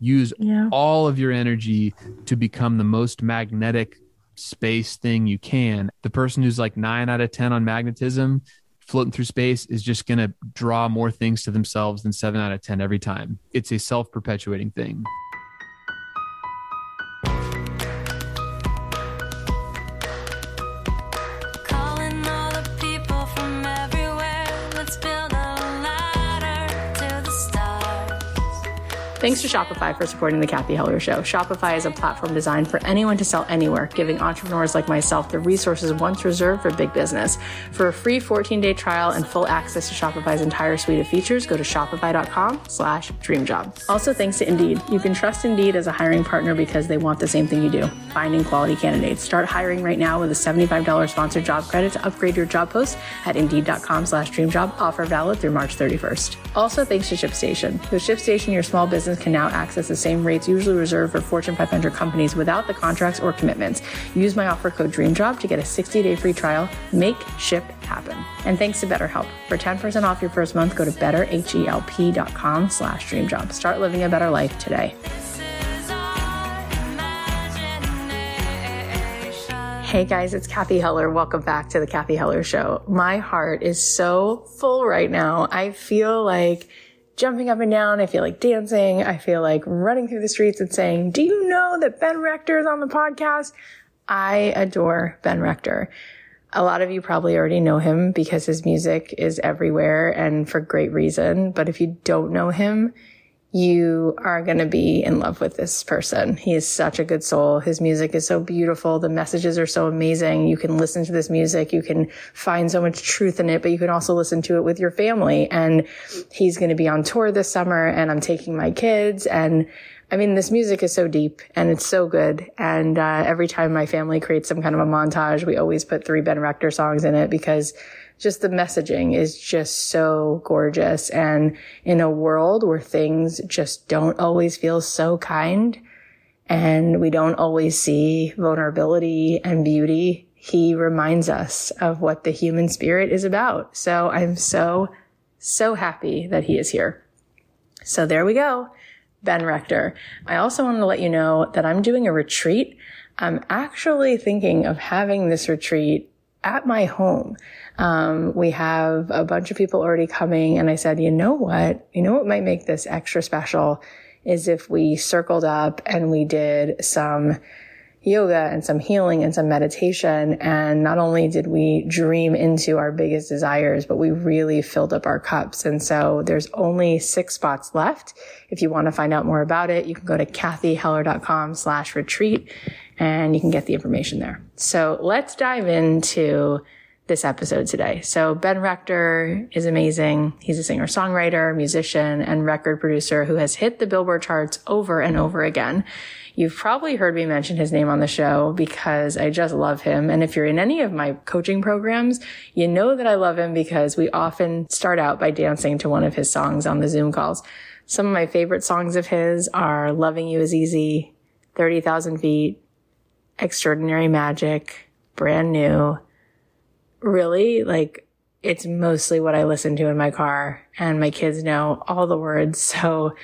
use Yeah. all of your energy to become the most magnetic space thing you can. The person who's like nine out of 10 on magnetism, floating through space, is just going to draw more things to themselves than seven out of 10 every time. It's a self perpetuating thing. Thanks to Shopify for supporting the Cathy Heller Show. Shopify is a platform designed for anyone to sell anywhere, giving entrepreneurs like myself the resources once reserved for big business. For a free 14-day trial and full access to Shopify's entire suite of features, go to shopify.com slash dreamjob. Also, thanks to Indeed. You can trust Indeed as a hiring partner because they want the same thing you do, finding quality candidates. Start hiring right now with a $75 sponsored job credit to upgrade your job post at indeed.com slash dreamjob. Offer valid through March 31st. Also, thanks to ShipStation. With ShipStation, your small business can now access the same rates usually reserved for Fortune 500 companies without the contracts or commitments. Use my offer code DREAMJOB to get a 60-day free trial. Make ship happen. And thanks to BetterHelp. For 10% off your first month, go to betterhelp.com slash dreamjob. Start living a better life today. Hey guys, it's Cathy Heller. Welcome back to the Cathy Heller Show. My heart is so full right now. I feel like jumping up and down. I feel like dancing. I feel like running through the streets and saying, do you know that Ben Rector is on the podcast? I adore Ben Rector. A lot of you probably already know him because his music is everywhere and for great reason. But if you don't know him, you are going to be in love with this person. He is such a good soul. His music is so beautiful. The messages are so amazing. You can listen to this music. You can find so much truth in it, but you can also listen to it with your family. And he's going to be on tour this summer and I'm taking my kids and I mean, this music is so deep and it's so good. And uh, every time my family creates some kind of a montage, we always put three Ben Rector songs in it because just the messaging is just so gorgeous. And in a world where things just don't always feel so kind and we don't always see vulnerability and beauty, he reminds us of what the human spirit is about. So I'm so, so happy that he is here. So there we go. Ben Rector. I also wanted to let you know that I'm doing a retreat. I'm actually thinking of having this retreat at my home. Um, we have a bunch of people already coming and I said, you know what? You know what might make this extra special is if we circled up and we did some yoga and some healing and some meditation. And not only did we dream into our biggest desires, but we really filled up our cups. And so there's only six spots left. If you want to find out more about it, you can go to cathyheller.com slash retreat and you can get the information there. So let's dive into this episode today. So Ben Rector is amazing. He's a singer, songwriter, musician, and record producer who has hit the Billboard charts over and over again. You've probably heard me mention his name on the show because I just love him. And if you're in any of my coaching programs, you know that I love him because we often start out by dancing to one of his songs on the Zoom calls. Some of my favorite songs of his are Loving You is Easy, 30,000 Feet, Extraordinary Magic, Brand New. Really, like, it's mostly what I listen to in my car and my kids know all the words. So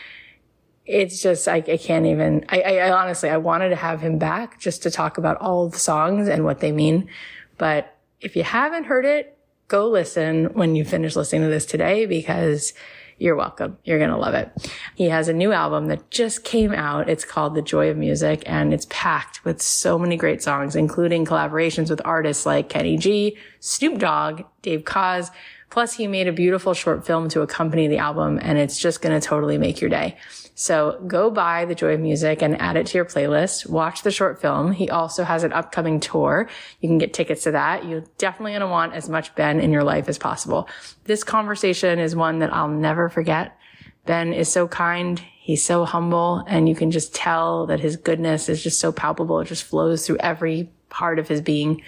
it's just, I, I can't even, I, I, I honestly, I wanted to have him back just to talk about all the songs and what they mean. But if you haven't heard it, go listen when you finish listening to this today because you're welcome. You're going to love it. He has a new album that just came out. It's called The Joy of Music and it's packed with so many great songs, including collaborations with artists like Kenny G, Snoop Dogg, Dave Koz. Plus he made a beautiful short film to accompany the album and it's just going to totally make your day. So go buy The Joy of Music and add it to your playlist. Watch the short film. He also has an upcoming tour. You can get tickets to that. You're definitely going to want as much Ben in your life as possible. This conversation is one that I'll never forget. Ben is so kind. He's so humble and you can just tell that his goodness is just so palpable. It just flows through every part of his being.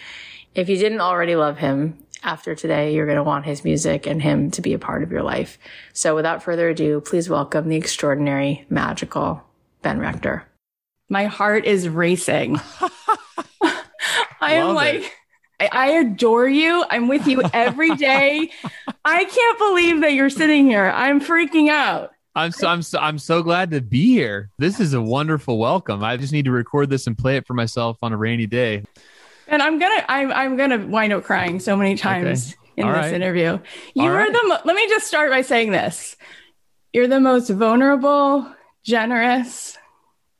If you didn't already love him, after today, you're going to want his music and him to be a part of your life. So without further ado, please welcome the extraordinary, magical Ben Rector. My heart is racing. I am Love like, it. I, I adore you. I'm with you every day. I can't believe that you're sitting here. I'm freaking out. I'm so I'm so I'm so glad to be here. This is a wonderful welcome. I just need to record this and play it for myself on a rainy day. And I'm gonna I'm I'm gonna wind up crying so many times in All this right. interview. You All are right. the mo- let me just start by saying this. You're the most vulnerable, generous,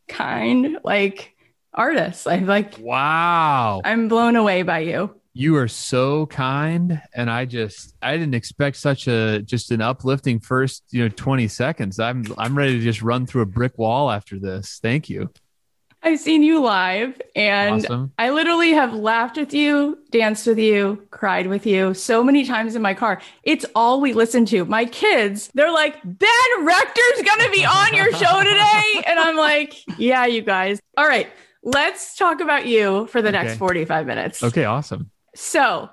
kind, like artist. I'm like Wow. I'm blown away by you. You are so kind and I just I didn't expect such a just an uplifting first, you know, 20 seconds. I'm I'm ready to just run through a brick wall after this. Thank you. I've seen you live and Awesome. I literally have laughed with you, danced with you, cried with you so many times in my car. It's all we listen to. My kids, they're like, Ben Rector's going to be on your show today. And I'm like, yeah, you guys. All right, let's talk about you for the next 45 minutes. Okay, awesome. So,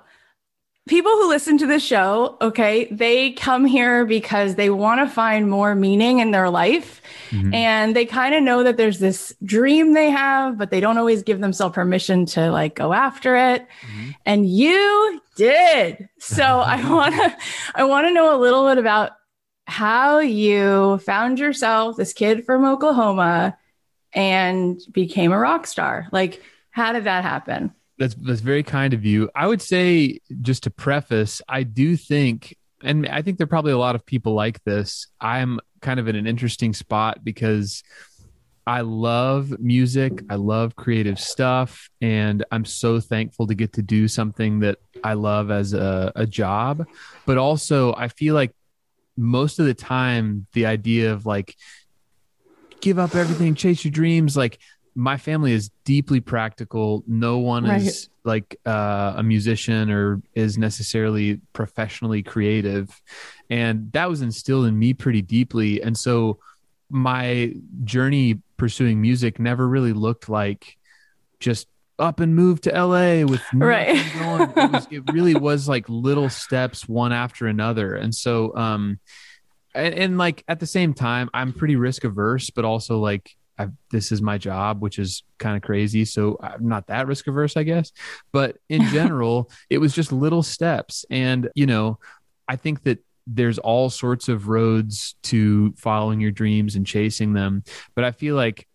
people who listen to this show, okay, they come here because they want to find more meaning in their life. Mhm. And they kind of know that there's this dream they have, but they don't always give themselves permission to like go after it. Mhm. And you did. So I want to I want to know a little bit about how you found yourself this kid from Oklahoma and became a rock star. Like how did that happen? That's that's very kind of you. I would say just to preface, I do think and I think there are probably a lot of people like this. I'm kind of in an interesting spot because I love music, I love creative stuff, and I'm so thankful to get to do something that I love as a, a job. But also, I feel like most of the time, the idea of like give up everything, chase your dreams, like my family is deeply practical. No one Right. is like uh, a musician or is necessarily professionally creative. And that was instilled in me pretty deeply. And so my journey pursuing music never really looked like just up and move to LA with Right. It, was, it really was like little steps one after another. And so, um, and, and like at the same time, I'm pretty risk averse, but also like I, this is my job, which is kind of crazy. So I'm not that risk averse, I guess. But in general, it was just little steps. And, you know, I think that there's all sorts of roads to following your dreams and chasing them. But I feel like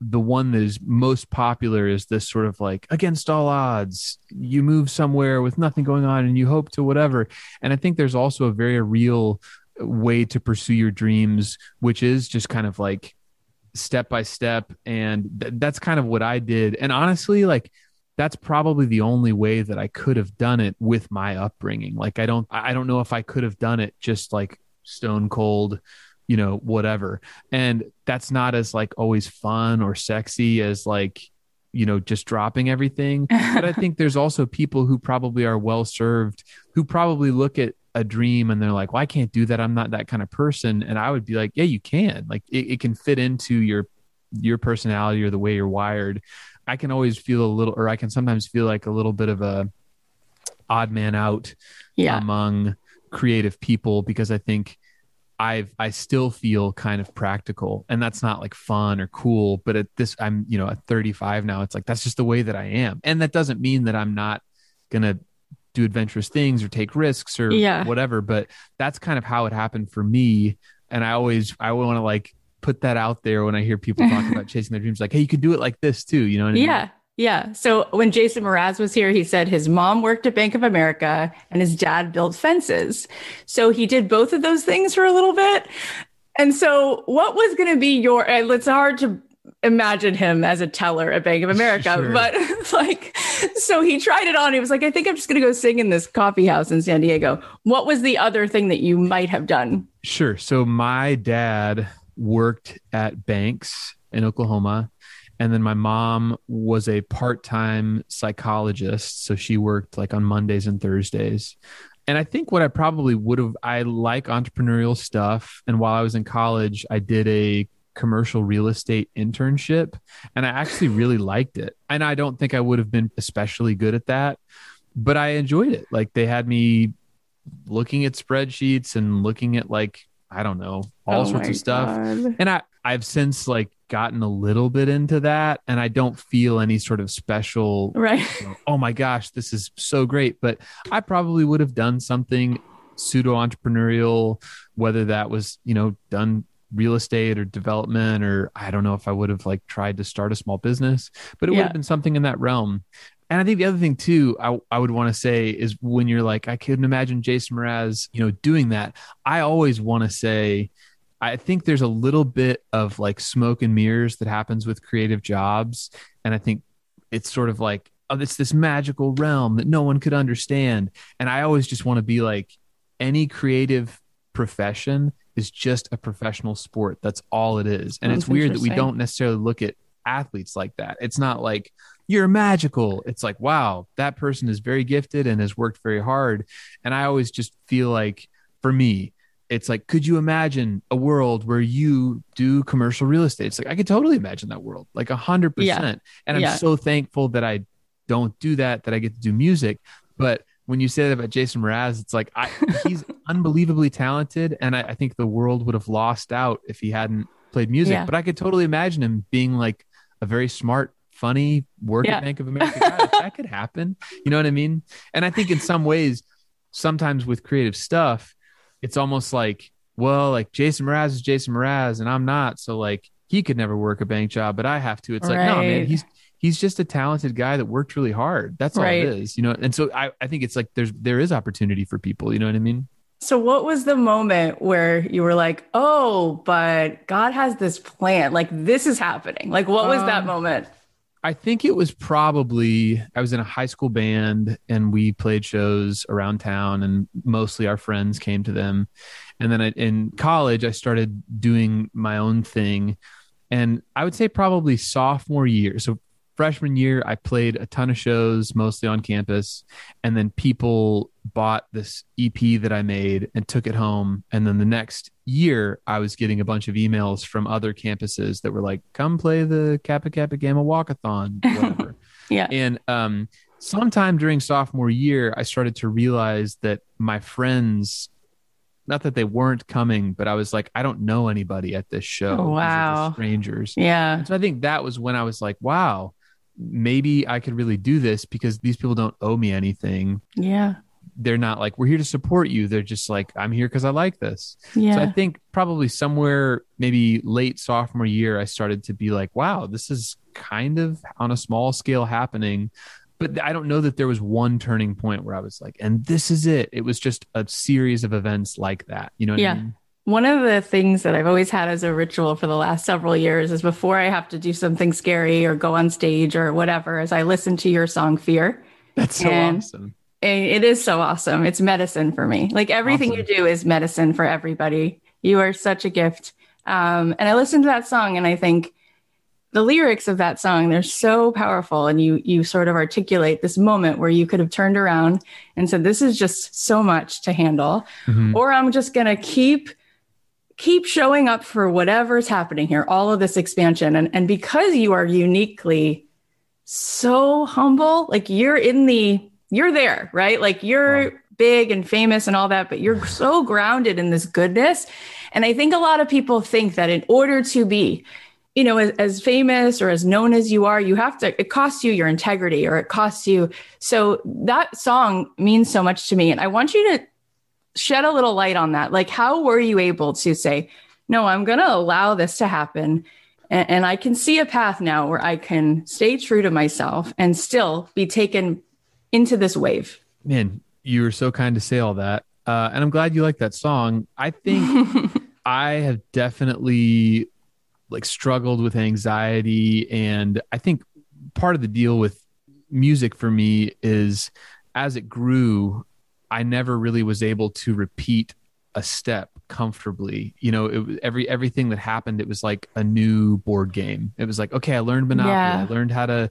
the one that is most popular is this sort of like against all odds, you move somewhere with nothing going on and you hope to whatever. And I think there's also a very real way to pursue your dreams, which is just kind of like step by step. And th- that's kind of what I did. And honestly, like, that's probably the only way that I could have done it with my upbringing. Like, I don't, I don't know if I could have done it just like stone cold, you know, whatever. And that's not as like always fun or sexy as like, you know, just dropping everything. But I think there's also people who probably are well served who probably look at a dream and they're like, well, I can't do that. I'm not that kind of person. And I would be like, yeah, you can. Like, it, it can fit into your your personality or the way you're wired. I can always feel a little, or I can sometimes feel like a little bit of a odd man out Yeah. among creative people because I think I've I still feel kind of practical and that's not like fun or cool but at this I'm you know at 35 now it's like that's just the way that I am and that doesn't mean that I'm not going to do adventurous things or take risks or Yeah. whatever but that's kind of how it happened for me and I always I want to like put that out there when I hear people talk about chasing their dreams like hey you could do it like this too you know what I mean? Yeah. Yeah. So when Jason Mraz was here, he said his mom worked at Bank of America and his dad built fences. So he did both of those things for a little bit. And so what was going to be your, it's hard to imagine him as a teller at Bank of America, Sure. but like, so he tried it on. He was like, I think I'm just going to go sing in this coffee house in San Diego. What was the other thing that you might have done? Sure. So my dad worked at banks in Oklahoma. And then my mom was a part time psychologist. So she worked like on Mondays and Thursdays. And I think what I probably would have, I like entrepreneurial stuff. And while I was in college, I did a commercial real estate internship and I actually really liked it. And I don't think I would have been especially good at that, but I enjoyed it. Like they had me looking at spreadsheets and looking at like, I don't know, all Oh sorts of stuff God. and I I've since like gotten a little bit into that and I don't feel any sort of special Right. you know, oh my gosh this is so great but I probably would have done something pseudo entrepreneurial whether that was you know done real estate or development or I don't know if I would have like tried to start a small business, but it would have been something in that realm. And I think the other thing too, I, I would want to say is when you're like, I couldn't imagine Jason Mraz, you know, doing that. I always want to say, I think there's a little bit of like smoke and mirrors that happens with creative jobs. And I think it's sort of like, oh, it's this magical realm that no one could understand. And I always just want to be like, any creative profession is just a professional sport. That's all it is. And That's it's weird that we don't necessarily look at athletes like that. It's not like you're magical. It's like, wow, that person is very gifted and has worked very hard. And I always just feel like for me, it's like, could you imagine a world where you do commercial real estate? It's like, I could totally imagine that world, like a hundred percent. And I'm Yeah. so thankful that I don't do that, that I get to do music. But when you say that about Jason Mraz, it's like I, he's unbelievably talented, and I, I think the world would have lost out if he hadn't played music. Yeah. But I could totally imagine him being like a very smart, funny, work Yeah. at Bank of America guy. That could happen. You know what I mean? And I think in some ways, sometimes with creative stuff, it's almost like, well, like Jason Mraz is Jason Mraz, and I'm not. So like he could never work a bank job, but I have to. It's like, no, man, he's he's just a talented guy that worked really hard. That's all it is, you know. And so I, I think it's like there's there is opportunity for people. You know what I mean? So, what was the moment where you were like, oh, but God has this plan? Like, this is happening. Like, what was that Um, moment? I think it was probably I was in a high school band and we played shows around town and mostly our friends came to them. And then I, in college I started doing my own thing and I would say probably sophomore year. So freshman year I played a ton of shows mostly on campus and then people bought this EP that I made and took it home and then the next year I was getting a bunch of emails from other campuses that were like come play the Kappa Kappa Gamma Walkathon whatever. Yeah. And um, sometime during sophomore year, I started to realize that my friends, not that they weren't coming, but I was like, I don't know anybody at this show. Oh, These are just wow. strangers. Yeah. And so I think that was when I was like, wow, maybe I could really do this because these people don't owe me anything. Yeah. They're not like, we're here to support you. They're just like, I'm here because I like this. So I think probably somewhere maybe late sophomore year, I started to be like, wow, this is kind of on a small scale happening. But I don't know that there was one turning point where I was like, and this is it. It was just a series of events like that. You know what Yeah. I mean? One of the things that I've always had as a ritual for the last several years is before I have to do something scary or go on stage or whatever, is I listen to your song Fear. That's so And- awesome. It is so awesome. It's medicine for me. Like everything Awesome. you do is medicine for everybody. You are such a gift. Um, and I listen to that song and I think the lyrics of that song, they're so powerful. And you you sort of articulate this moment where you could have turned around and said, This is just so much to handle. Mhm. Or I'm just gonna keep keep showing up for whatever's happening here, all of this expansion. And and because you are uniquely so humble, like you're in the you're there, right? Like you're Wow. big and famous and all that, but you're so grounded in this goodness. And I think a lot of people think that in order to be, you know, as, as famous or as known as you are, you have to, it costs you your integrity or it costs you. So that song means so much to me. And I want you to shed a little light on that. Like, how were you able to say, no, I'm going to allow this to happen? And, and I can see a path now where I can stay true to myself and still be taken into this wave. Man, you were so kind to say all that. Uh, and I'm glad you like that song. I think I have definitely like struggled with anxiety and I think part of the deal with music for me is as it grew I never really was able to repeat a step comfortably. You know, it was every everything that happened it was like a new board game. It was like, okay, I learned Monopoly. Yeah. I learned how to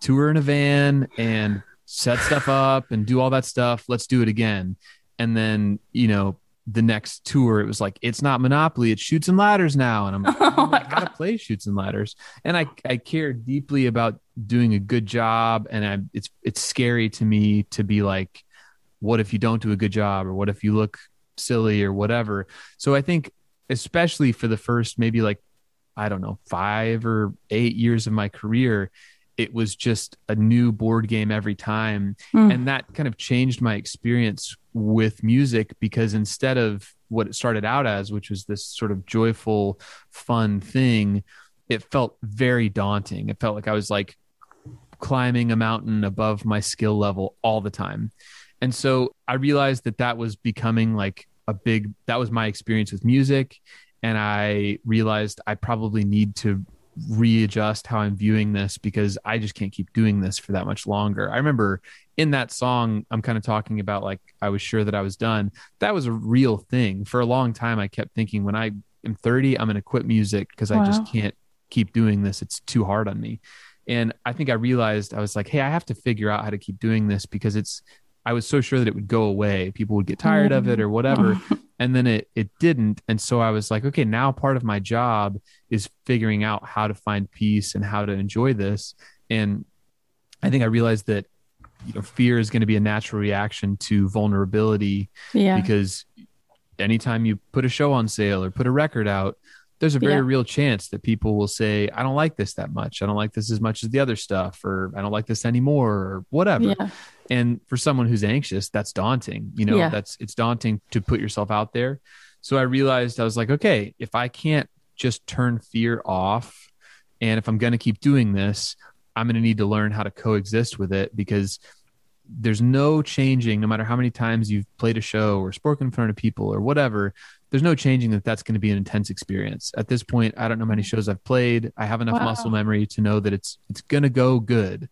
tour in a van and set stuff up and do all that stuff. Let's do it again. And then, you know, the next tour, it was like, it's not Monopoly, it's Chutes and Ladders now. And I'm like, Oh my how to play Chutes and Ladders. And I, I care deeply about doing a good job. And I, it's, it's scary to me to be like, what if you don't do a good job? Or what if you look silly or whatever? So I think, especially for the first maybe like, I don't know, five or eight years of my career, it was just a new board game every time. Mm. And that kind of changed my experience with music because instead of what it started out as, which was this sort of joyful, fun thing, it felt very daunting. It felt like I was like climbing a mountain above my skill level all the time. And so I realized that that was becoming like a big, that was my experience with music. And I realized I probably need to readjust how I'm viewing this because I just can't keep doing this for that much longer. I remember in that song, I'm kind of talking about like I was sure that I was done. That was a real thing. For a long time, I kept thinking when I am 30, I'm going to quit music because I just can't keep doing this. It's too hard on me. And I think I realized I was like, hey, I have to figure out how to keep doing this because it's, I was so sure that it would go away. People would get tired of it or whatever. Mm. and then it it didn't. And so I was like, okay, now part of my job is figuring out how to find peace and how to enjoy this. And I think I realized that you know fear is going to be a natural reaction to vulnerability yeah. because anytime you put a show on sale or put a record out there's a very Yeah. real chance that people will say i don't like this that much i don't like this as much as the other stuff or i don't like this anymore or whatever yeah. and for someone who's anxious that's daunting you know Yeah. that's it's daunting to put yourself out there so i realized i was like okay if i can't just turn fear off and if i'm going to keep doing this i'm going to need to learn how to coexist with it because there's no changing no matter how many times you've played a show or spoken in front of people or whatever there's no changing that that's going to be an intense experience. At this point i don't know how many shows i've played. I have enough Wow. muscle memory to know that it's it's going to go good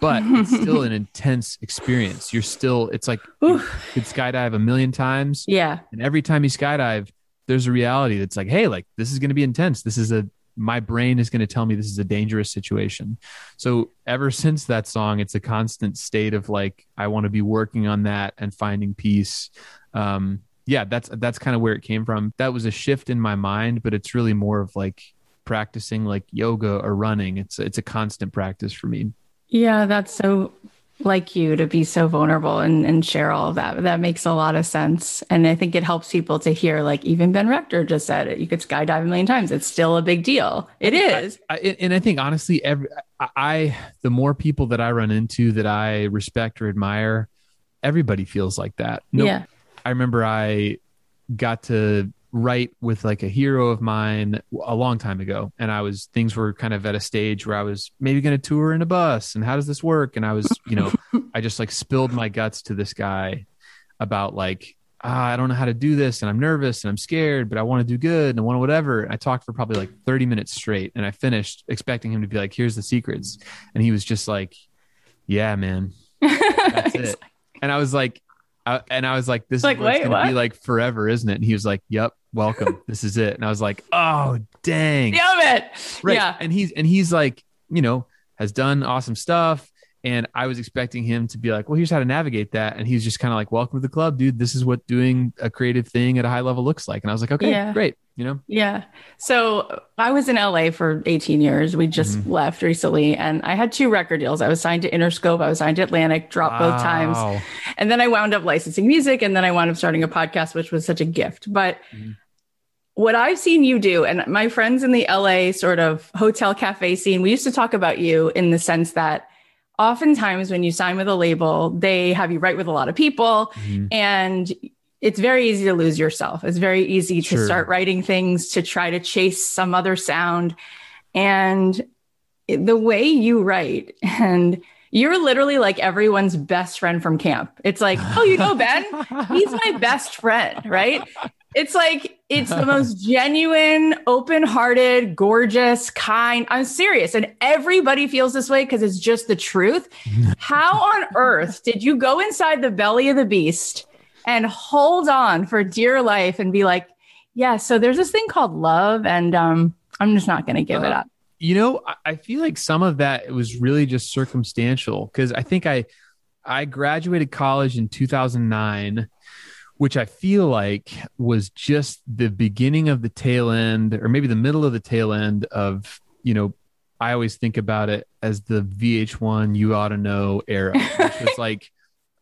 but it's still an intense experience. You're still it's like you could skydive a million times. Yeah. and every time you skydive there's a reality that's like hey like this is going to be intense. This is a my brain is going to tell me this is a dangerous situation. So ever since that song it's a constant state of like i want to be working on that and finding peace. Um yeah that's that's kind of where it came from that was a shift in my mind but it's really more of like practicing like yoga or running it's it's a constant practice for me Yeah, that's so like you to be so vulnerable and, and share all of that. That makes a lot of sense. And I think it helps people to hear, like even Ben Rector just said it. You could skydive a million times. It's still a big deal. It is. I, and I think honestly, every I, I the more people that I run into that I respect or admire, everybody feels like that. No, Yeah. I remember I got to write with like a hero of mine a long time ago, and I was things were kind of at a stage where I was maybe going to tour in a bus, and how does this work? And I was, you know, I just like spilled my guts to this guy about like. Ah, I don't know how to do this, and I'm nervous, and I'm scared, but I want to do good, and I want to whatever. I talked for probably like 30 minutes straight, and I finished expecting him to be like, "Here's the secrets," and he was just like, "Yeah, man, that's it. And I was like, I, and I was like, this Like, is wait, to be like forever, isn't it? And he was like, yep, welcome. this is it. And I was like, oh, dang. Damn it. Right. Yeah. And he's, and he's like, you know, has done awesome stuff. And I was expecting him to be like, well, here's how to navigate that. And he's just kind of like, welcome to the club, dude. This is what doing a creative thing at a high level looks like. And I was like, okay, Yeah. great. You know, Yeah. So I was in LA for 18 years. We just Mm-hmm. left recently and I had two record deals. I was signed to Interscope, I was signed to Atlantic, dropped both times. And then I wound up licensing music and then I wound up starting a podcast, which was such a gift. But Mhm. what I've seen you do, and my friends in the LA sort of hotel cafe scene, we used to talk about you in the sense that oftentimes when you sign with a label, they have you write with a lot of people Mhm. and it's very easy to lose yourself. It's very easy to Sure. start writing things to try to chase some other sound. And the way you write, and you're literally like everyone's best friend from camp. It's like, oh, you know, Ben, he's my best friend, right? It's like, it's the most genuine, open hearted, gorgeous, kind. I'm serious. And everybody feels this way because it's just the truth. How on earth did you go inside the belly of the beast and hold on for dear life and be like, yeah, so there's this thing called love, and um, I'm just not going to give it Uh, up. you know I- i feel like some of that was really just circumstantial because i think i i graduated college in 2009 which i feel like was just the beginning of the tail end or maybe the middle of the tail end of you know i always think about it as the vh1 you ought to know era which was like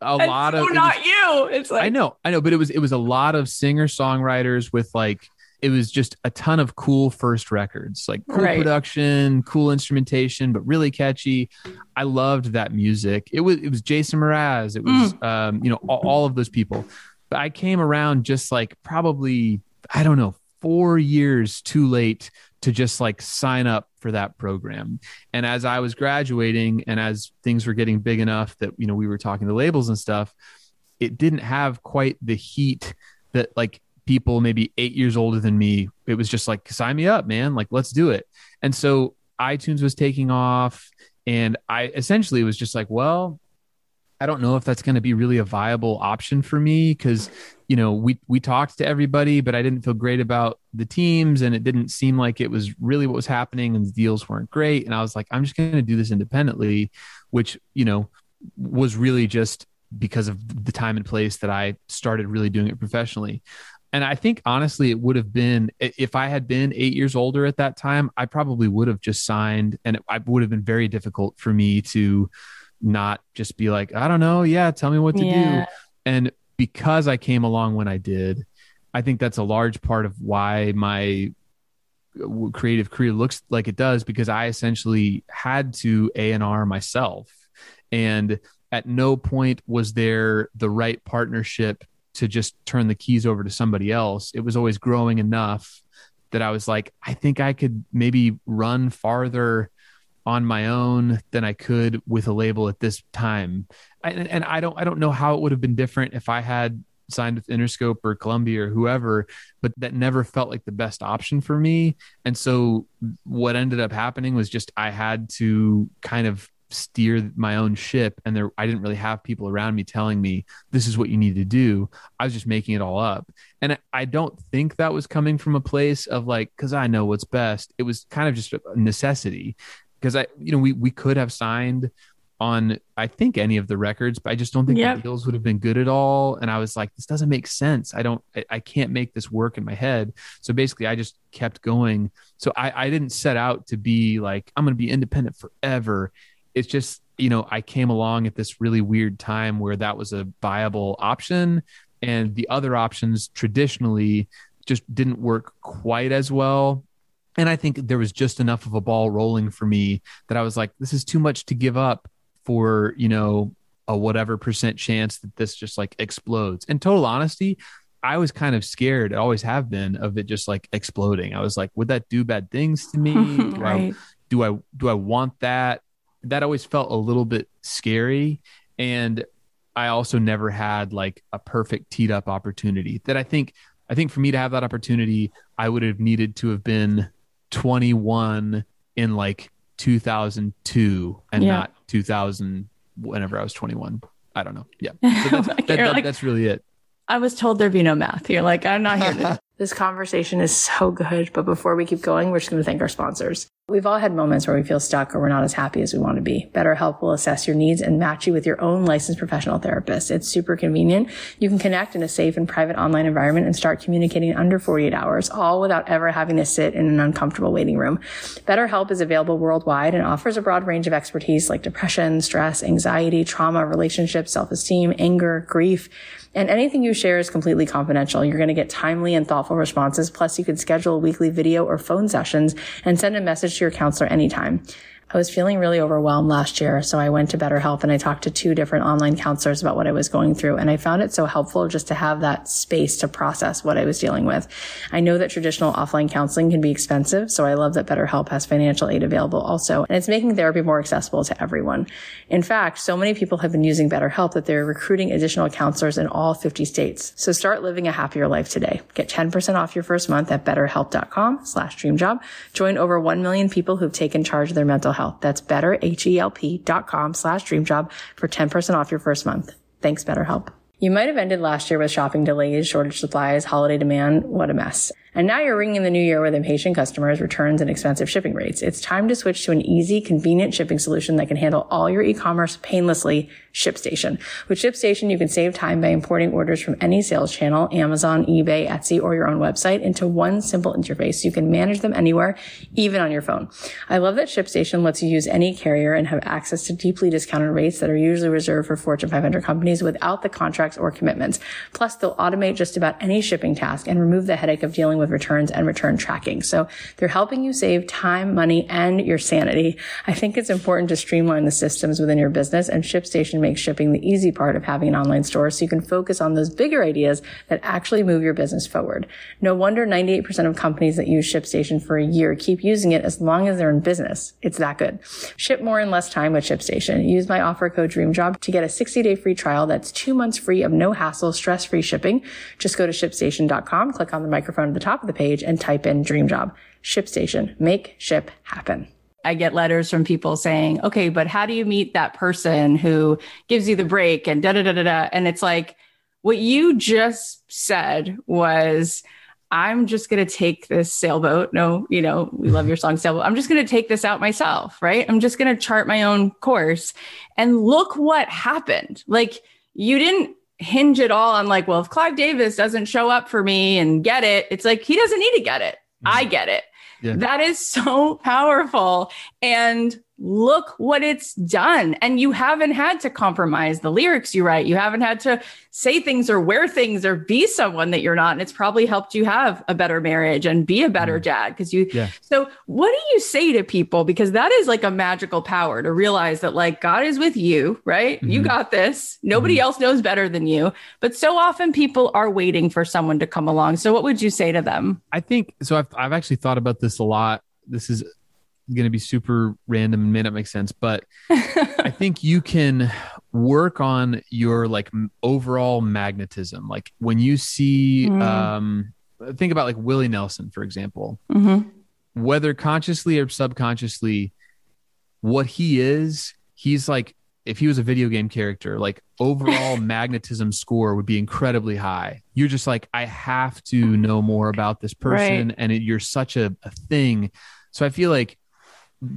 a lot so of was- not you. It's like I know, I know, but it was it was a lot of singer songwriters with like it was just a ton of cool first records, like cool Right. production, cool instrumentation, but really catchy. I loved that music. It was it was Jason Mraz. It was um, you know all, all of those people. But I came around just like probably I don't know four years too late to just like sign up for that program. And as I was graduating and as things were getting big enough that you know we were talking to labels and stuff, it didn't have quite the heat that like people maybe eight years older than me. It was just like sign me up, man. Like let's do it. And so iTunes was taking off, and I essentially was just like, well, I don't know if that's going to be really a viable option for me because you know we we talked to everybody, but I didn't feel great about the teams, and it didn't seem like it was really what was happening, and the deals weren't great. And I was like, I'm just going to do this independently, which you know was really just because of the time and place that I started really doing it professionally. And I think honestly, it would have been if I had been eight years older at that time, I probably would have just signed, and it, I would have been very difficult for me to not just be like, I don't know, yeah, tell me what to Yeah. do. And because I came along when I did, I think that's a large part of why my creative career looks like it does because I essentially had to A and R myself, and at no point was there the right partnership to just turn the keys over to somebody else. It was always growing enough that I was like, I think I could maybe run farther on my own than I could with a label at this time. And and I don't I don't know how it would have been different if I had signed with Interscope or Columbia or whoever, but that never felt like the best option for me. And so what ended up happening was just I had to kind of steer my own ship and there I didn't really have people around me telling me this is what you need to do. I was just making it all up. And I don't think that was coming from a place of like cuz I know what's best. It was kind of just a necessity because I you know we we could have signed on I think any of the records, but I just don't think Yep. the deals would have been good at all. And I was like, this doesn't make sense. I don't, I, I can't make this work in my head. So basically, I just kept going. So I, I didn't set out to be like I'm going to be independent forever. It's just you know I came along at this really weird time where that was a viable option, and the other options traditionally just didn't work quite as well. And I think there was just enough of a ball rolling for me that I was like, this is too much to give up for, you know, a whatever percent chance that this just like explodes. In total honesty, I was kind of scared, I always have been, of it just like exploding. I was like, would that do bad things to me? Do I right. do I do I want that? That always felt a little bit scary. And I also never had like a perfect teed up opportunity that I think I think for me to have that opportunity, I would have needed to have been 21 in like 2002 and Yeah. not 2000 whenever I was 21. I don't know. Yeah. So that's, that- that- like- that's really it. I was told there'd be no math. You're like, I'm not here to. This conversation is so good, but before we keep going, we're just going to thank our sponsors. We've all had moments where we feel stuck or we're not as happy as we want to be. BetterHelp will assess your needs and match you with your own licensed professional therapist. It's super convenient. You can connect in a safe and private online environment and start communicating under 48 hours, all without ever having to sit in an uncomfortable waiting room. BetterHelp is available worldwide and offers a broad range of expertise like depression, stress, anxiety, trauma, relationships, self-esteem, anger, grief. And anything you share is completely confidential. You're going to get timely and thoughtful responses. Plus, you can schedule weekly video or phone sessions and send a message to your counselor anytime. I was feeling really overwhelmed last year, so I went to BetterHelp and I talked to two different online counselors about what I was going through. And I found it so helpful just to have that space to process what I was dealing with. I know that traditional offline counseling can be expensive, so I love that BetterHelp has financial aid available also. And it's making therapy more accessible to everyone. In fact, so many people have been using BetterHelp that they're recruiting additional counselors in all 50 states. So start living a happier life today. Get 10% off your first month at betterhelp.com slash dreamjob. Join over 1 million people who've taken charge of their mental health. That's betterhelp.com slash dreamjob for 10% off your first month. Thanks, BetterHelp. You might have ended last year with shopping delays, shortage supplies, holiday demand. What a mess. And now you're ringing the new year with impatient customers, returns, and expensive shipping rates. It's time to switch to an easy, convenient shipping solution that can handle all your e-commerce painlessly. ShipStation. With ShipStation, you can save time by importing orders from any sales channel, Amazon, eBay, Etsy, or your own website into one simple interface. You can manage them anywhere, even on your phone. I love that ShipStation lets you use any carrier and have access to deeply discounted rates that are usually reserved for Fortune 500 companies without the contracts or commitments. Plus, they'll automate just about any shipping task and remove the headache of dealing with with returns and return tracking. So they're helping you save time, money, and your sanity. I think it's important to streamline the systems within your business and ShipStation makes shipping the easy part of having an online store so you can focus on those bigger ideas that actually move your business forward. No wonder 98% of companies that use ShipStation for a year keep using it as long as they're in business. It's that good. Ship more in less time with ShipStation. Use my offer code DREAMJOB to get a 60 day free trial that's two months free of no hassle, stress free shipping. Just go to shipstation.com, click on the microphone at the top of the page and type in DREAMJOB. ShipStation. Make ship happen. I get letters from people saying, okay, but how do you meet that person who gives you the break and da da da da da? And it's like, what you just said was, I'm just going to take this sailboat. No, you know, we love your song sailboat. I'm just going to take this out myself, right? I'm just going to chart my own course and look what happened. Like you didn't hinge it all on like, well, if Clive Davis doesn't show up for me and get it, it's like he doesn't need to get it. I mm-hmm. get it. Yeah. That is so powerful. And look what it's done. And you haven't had to compromise the lyrics you write. You haven't had to say things or wear things or be someone that you're not. And it's probably helped you have a better marriage and be a better dad because you. Yeah. So, what do you say to people? Because that is like a magical power to realize that, like, God is with you, right? You Mhm. got this. Nobody else knows better than you. But so often people are waiting for someone to come along. So, what would you say to them? I think so. I've I've actually thought about this a lot. This is going to be super random and may not make sense, but I think you can work on your like overall magnetism. Like when you see, Mm. um, think about like Willie Nelson, for example, Mm-hmm. whether consciously or subconsciously, what he is, he's like, if he was a video game character, like overall magnetism score would be incredibly high. You're just like, I have to know more about this person, Right. and it, you're such a, a thing. So I feel like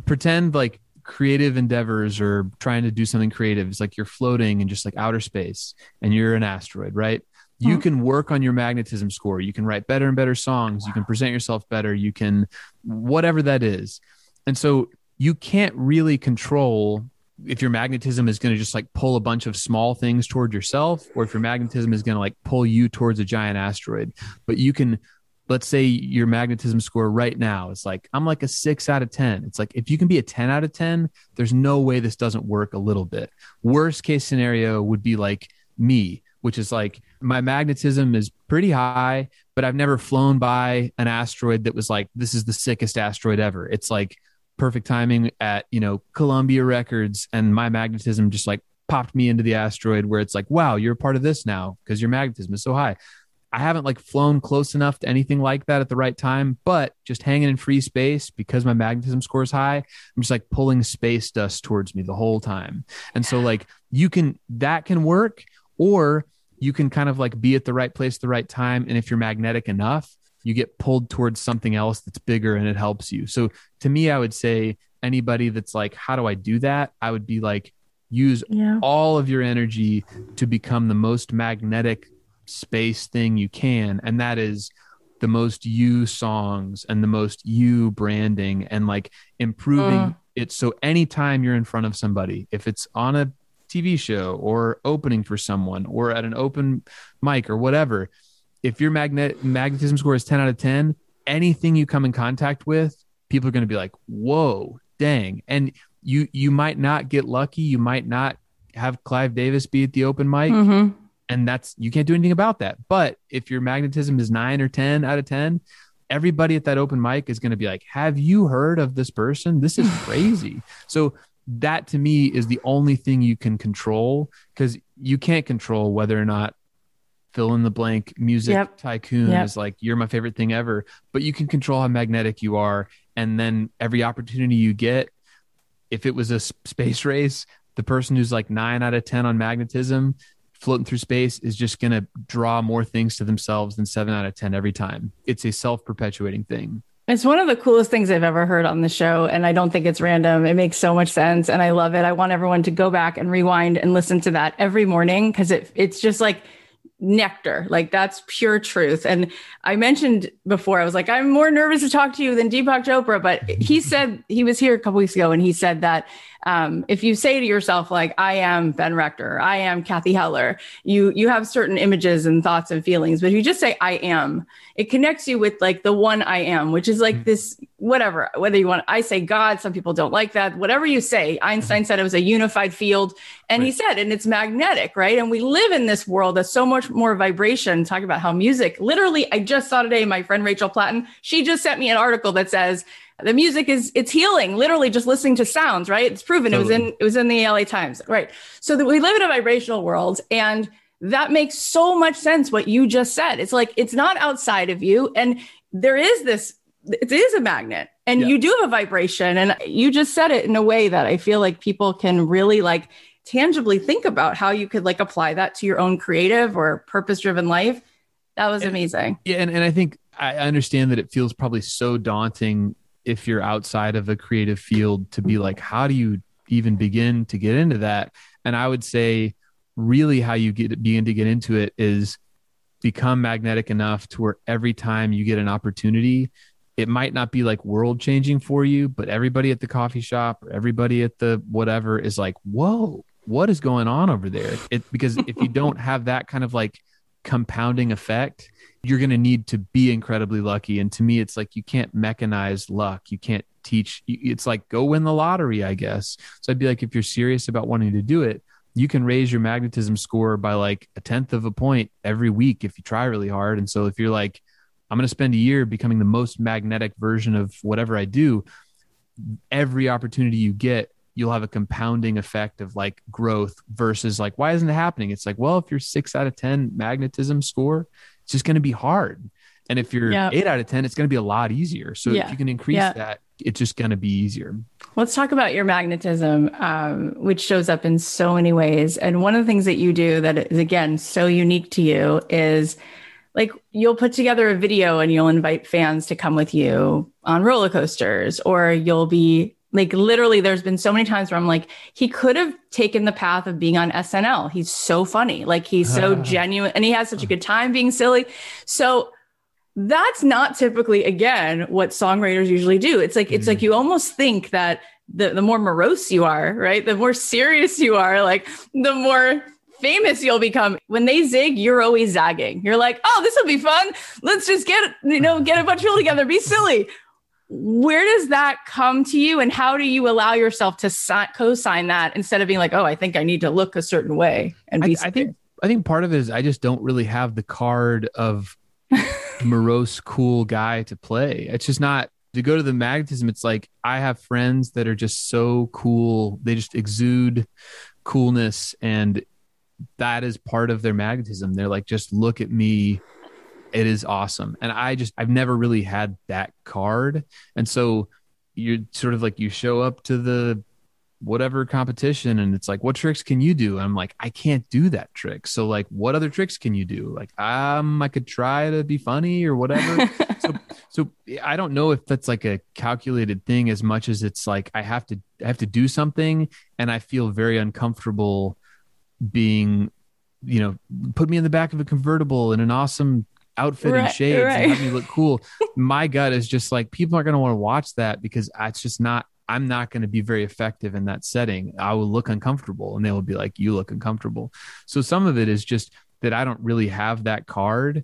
pretend like creative endeavors or trying to do something creative is like you're floating in just like outer space and you're an asteroid, right? You Mhm. can work on your magnetism score. You can write better and better songs. You can present yourself better. You can, whatever that is. And so you can't really control if your magnetism is going to just like pull a bunch of small things toward yourself or if your magnetism is going to like pull you towards a giant asteroid. But you can, let's say your magnetism score right now is like, I'm like a six out of 10. It's like, if you can be a 10 out of 10, there's no way this doesn't work a little bit. Worst case scenario would be like me, which is like my magnetism is pretty high, but I've never flown by an asteroid that was like, this is the sickest asteroid ever. It's like perfect timing at, you know, Columbia Records, and my magnetism just like popped me into the asteroid where it's like, wow, you're a part of this now because your magnetism is so high. I haven't like flown close enough to anything like that at the right time, but just hanging in free space because my magnetism score is high, I'm just like pulling space dust towards me the whole time. And so like you can that can work or you can kind of like be at the right place at the right time and if you're magnetic enough, you get pulled towards something else that's bigger and it helps you. So to me I would say anybody that's like how do I do that? I would be like use Yeah. all of your energy to become the most magnetic space thing you can and that is the most you songs and the most you branding and like improving Mm. it so anytime you're in front of somebody if it's on a TV show or opening for someone or at an open mic or whatever if your magnet magnetism score is 10 out of 10 anything you come in contact with people are going to be like whoa dang. And you you might not get lucky. You might not have Clive Davis be at the open mic. Hmm and that's you can't do anything about that. But if your magnetism is nine or ten out of ten, everybody at that open mic is going to be like, "Have you heard of this person? This is crazy." so that to me is the only thing you can control because you can't control whether or not fill in the blank music Yep. tycoon Yep. is like you're my favorite thing ever but you can control how magnetic you are and then every opportunity you get if it was a space race the person who's like 9 out of 10 on magnetism floating through space is just going to draw more things to themselves than 7 out of 10 every time it's a self-perpetuating thing It's one of the coolest things I've ever heard on the show. And I don't think it's random. It makes so much sense. And I love it. I want everyone to go back and rewind and listen to that every morning because it, it's just like nectar. Like that's pure truth. And I mentioned before, I was like, I'm more nervous to talk to you than Deepak Chopra. But he said he was here a couple weeks ago and he said that um, if you say to yourself, like, I am Ben Rector, I am Cathy Heller, you you have certain images and thoughts and feelings. But if you just say I am, it connects you with like the one I am, which is like this whatever, whether you want I say God, some people don't like that. Whatever you say, mm-hmm. Einstein said it was a unified field. And he said, and it's magnetic, right? And we live in this world that's so much more vibration. Talk about how music, literally, I just saw today, my friend Rachel Platten, she just sent me an article that says the music is it's healing, literally just listening to sounds, right? It's proven. It was in it was in the LA Times, right? So that we live in a vibrational world and that makes so much sense what you just said. It's like it's not outside of you. And there is this, it is a magnet and Yeah. you do have a vibration. And you just said it in a way that I feel like people can really like tangibly think about how you could like apply that to your own creative or purpose driven life. That was amazing. Yeah, and, and I think I understand that it feels probably so daunting if you're outside of a creative field to be like, how do you even begin to get into that? And I would say, really, how you get begin to get into it is become magnetic enough to where every time you get an opportunity, it might not be like world changing for you, but everybody at the coffee shop or everybody at the whatever is like, whoa, what is going on over there? It because if you don't have that kind of like compounding effect, you're going to need to be incredibly lucky. And to me, it's like you can't mechanize luck. You can't teach. It's like go win the lottery, I guess. So I'd be like, if you're serious about wanting to do it, you can raise your magnetism score by like a tenth of a point every week if you try really hard. And so if you're like, I'm going to spend a year becoming the most magnetic version of whatever I do, every opportunity you get, you'll have a compounding effect of like growth versus like, why isn't it happening? It's like, well, if you're six out of 10 magnetism score, it's just going to be hard. And if you're Yeah. eight out of 10, it's going to be a lot easier. So Yeah. if you can increase Yeah. that, it's just going to be easier. Let's talk about your magnetism, um, which shows up in so many ways. And one of the things that you do that is, again, so unique to you is like you'll put together a video and you'll invite fans to come with you on roller coasters, or you'll be like literally, there's been so many times where I'm like, he could have taken the path of being on SNL. He's so funny. Like he's so genuine and he has such a good time being silly. So that's not typically again what songwriters usually do it's like it's like mm-hmm. you almost think that the, the more morose you are right the more serious you are like the more famous you'll become when they zig you're always zagging you're like oh this will be fun let's just get you know get a bunch of people together be silly where does that come to you and how do you allow yourself to si- co-sign that instead of being like oh i think i need to look a certain way and I, be I think I think part of it is I just don't really have the card of morose cool guy to play. It's just not to go to the magnetism. It's like I have friends that are just so cool. They just exude coolness, and that is part of their magnetism. They're like, just look at me. It is awesome. And I just I've never really had that card. And so you're sort of like you show up to the whatever competition and it's like what tricks can you do and i'm like i can't do that trick so like what other tricks can you do like um i could try to be funny or whatever so so i don't know if that's like a calculated thing as much as it's like i have to i have to do something and i feel very uncomfortable being you know put me in the back of a convertible in an awesome outfit and shades right. and have me look cool. My gut is just like people aren't going to want to watch that because it's just not i'm not going to be very effective in that setting. I will look uncomfortable and they will be like you look uncomfortable. So some of it is just that i don't really have that card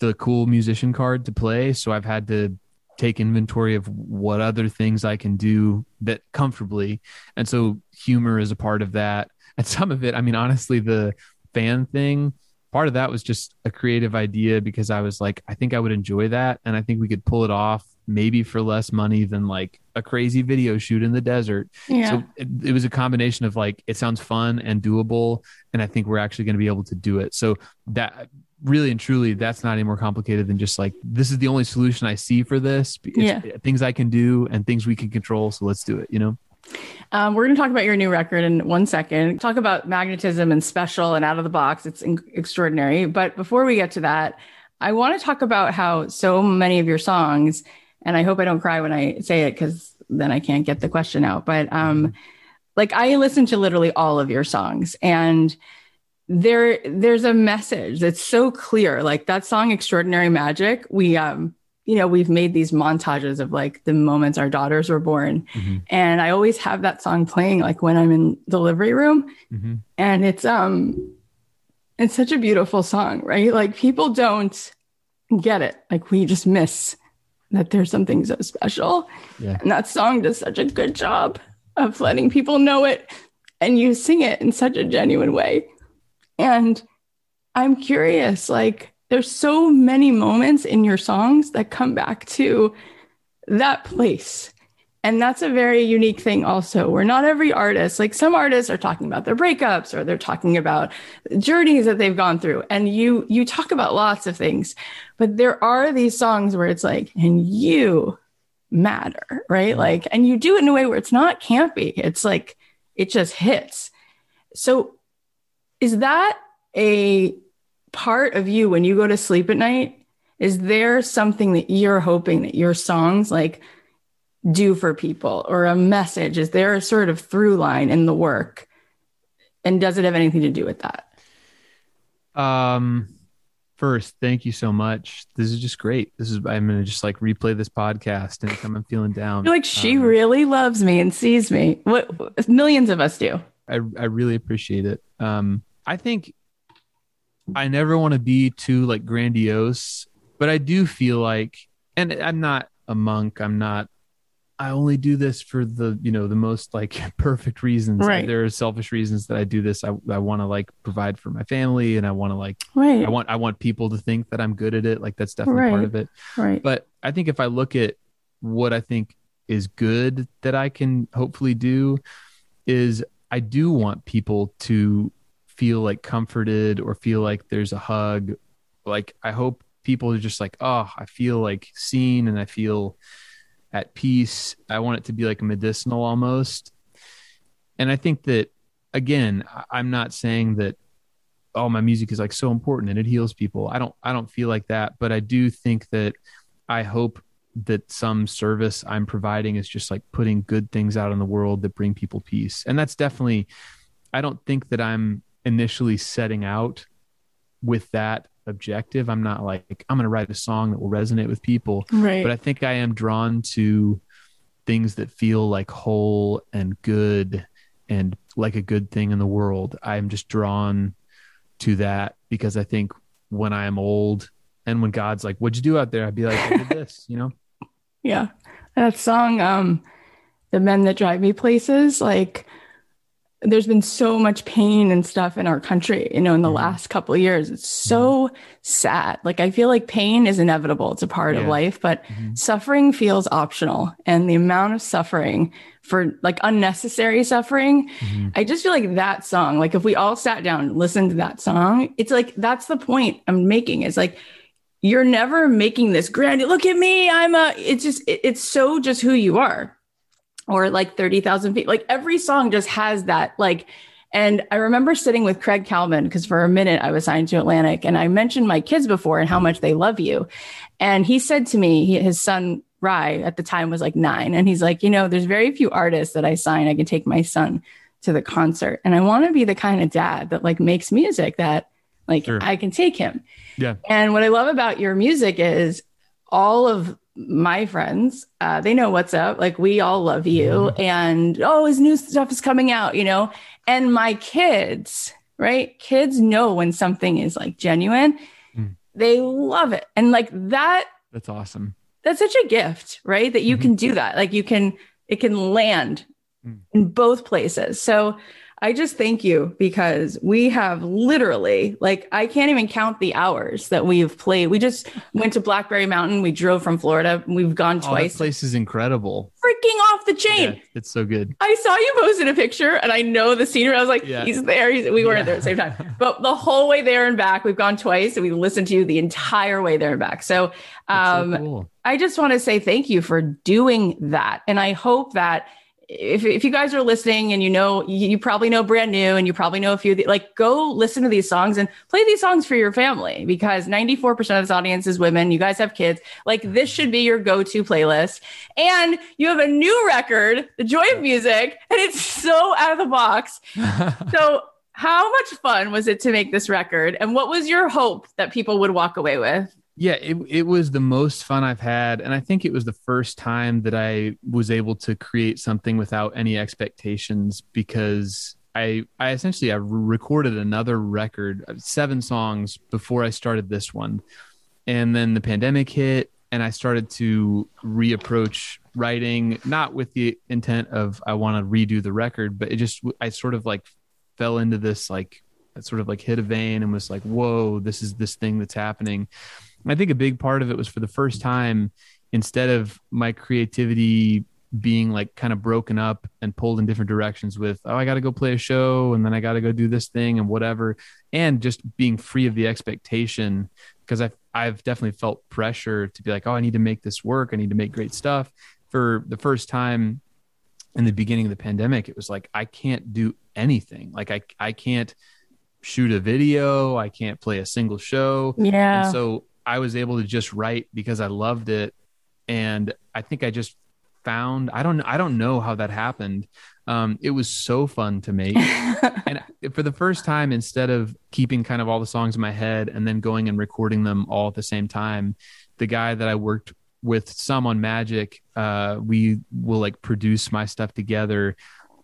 the cool musician card to play. So i've had to take inventory of what other things i can do that comfortably. And so humor is a part of that and some of it i mean honestly the fan thing part of that was just a creative idea because I was like, I think I would enjoy that. And I think we could pull it off maybe for less money than like a crazy video shoot in the desert. yeah So it, it was a combination of like, it sounds fun and doable. And I think we're actually going to be able to do it. So that really and truly, that's not any more complicated than just like, this is the only solution I see for this. It's Yeah. Things I can do and things we can control. So let's do it, you know? Um, we're going to talk about your new record in one second. Talk about magnetism and special and out of the box. It's in- extraordinary. But before we get to that, I want to talk about how so many of your songs, and I hope I don't cry when I say it because then I can't get the question out. But um, like I listen to literally all of your songs, and there there's a message that's so clear like that song extraordinary magic we um you know we've made these montages of like the moments our daughters were born Mhm. and i always have that song playing like when i'm in delivery room Mhm. and it's um it's such a beautiful song right like people don't get it like we just miss that there's something so special Yeah. and that song does such a good job of letting people know it and you sing it in such a genuine way and i'm curious like there's so many moments in your songs that come back to that place. And that's a very unique thing also. Where not every artist. Like some artists are talking about their breakups or they're talking about journeys that they've gone through. And you you talk about lots of things but there are these songs where it's like and you matter right? Mm-hmm. Like and you do it in a way where it's not campy. It's like it just hits. So is that a part of you when you go to sleep at night is there something that you're hoping that your songs like do for people or a message is there a sort of through line in the work and does it have anything to do with that Um, first, thank you so much. This is just great. This is I'm gonna just like replay this podcast anytime I'm feeling down. like she Um, really loves me and sees me what millions of us do I I really appreciate it. Um, I think I never want to be too like grandiose, but I do feel like, and I'm not a monk. I'm not. I only do this for the you know the most like perfect reasons. Right. There are selfish reasons that I do this. I I want to like provide for my family, and I want to like right I want I want people to think that I'm good at it. Like that's definitely part of it. right But I think if I look at what I think is good that I can hopefully do is I do want people to feel like comforted or feel like there's a hug. Like I hope people are just like, oh, I feel like seen and I feel at peace. I want it to be like medicinal almost. And I think that again, I'm not saying that oh my music is like so important and it heals people. I don't I don't feel like that, but I do think that I hope that some service I'm providing is just like putting good things out in the world that bring people peace. And that's definitely I don't think that I'm initially setting out with that objective. I'm not like I'm going to write a song that will resonate with people, right but I think I am drawn to things that feel like whole and good and like a good thing in the world. I'm just drawn to that because I think when I am old and when God's like, "What'd you do out there?" I'd be like, "I did this," you know. Yeah. That song, um, The Men That Drive Me Places, like there's been so much pain and stuff in our country, you know, in the Mhm. last couple of years. It's so sad. Like I feel like pain is inevitable. It's a part of life, but Mhm. suffering feels optional. And the amount of suffering for like unnecessary suffering, Mhm. I just feel like that song, like if we all sat down and listened to that song, it's like that's the point I'm making. Is like you're never making this grand. Look at me, I'm a. It's just it- it's so just who you are, or like thirty thousand feet. Like every song just has that like. And I remember sitting with Craig Kallman because for a minute I was signed to Atlantic, and I mentioned my kids before and how much they love you, and he said to me, he, his son Rye at the time was like nine, and he's like, you know, there's very few artists that I sign. I can take my son to the concert, and I want to be the kind of dad that like makes music that like Sure. I can take him. Yeah. And what I love about your music is all of my friends, uh, they know what's up. Like we all love you, and oh, his new stuff is coming out, you know. And my kids, right? Kids know when something is like genuine. Mm. They love it, and like that That's awesome. that's such a gift, right? That you Mhm. can do that. Like you can, it can land Mm. in both places. So I just thank you because we have literally, like, I can't even count the hours that we've played. We just went to Blackberry Mountain. We drove from Florida. We've gone Oh, that place is incredible. Freaking off the chain. Yeah, it's so good. I saw you posted a picture and I know the scenery. I was like, Yeah. he's there. He's, we weren't Yeah. there at the same time. But the whole way there and back, we've gone twice and we listened to you the entire way there and back. So, um, so cool. I just want to say thank you for doing that. And I hope that if, if you guys are listening and you know, you, you probably know brand new and you probably know a few, of the, like go listen to these songs and play these songs for your family because 94% of this audience is women. You guys have kids. Like this should be your go-to playlist. And you have a new record, The Joy of Music, and it's so out of the box. So How much fun was it to make this record? And what was your hope that people would walk away with? Yeah, it, it was the most fun I've had. And I think it was the first time that I was able to create something without any expectations because I, I essentially I recorded another record, uh, seven songs before I started this one. And then the pandemic hit and I started to reapproach writing, not with the intent of I want to redo the record, but it just, I sort of like fell into this like, sort of like hit a vein and was like, whoa, this is this thing that's happening. I think a big part of it was for the first time, instead of my creativity being like kind of broken up and pulled in different directions with, oh, I got to go play a show and then I got to go do this thing and whatever, and just being free of the expectation because I've, I've definitely felt pressure to be like, oh, I need to make this work. I need to make great stuff. For the first time in the beginning of the pandemic, it was like, I can't do anything. Like, I, I can't shoot a video, I can't play a single show. Yeah. And so I was able to just write because I loved it. And I think I just found I don't I don't know how that happened. Um, it was so fun to make. and for the first time, instead of keeping kind of all the songs in my head and then going and recording them all at the same time, the guy that I worked with some on Magic, uh, we will like produce my stuff together.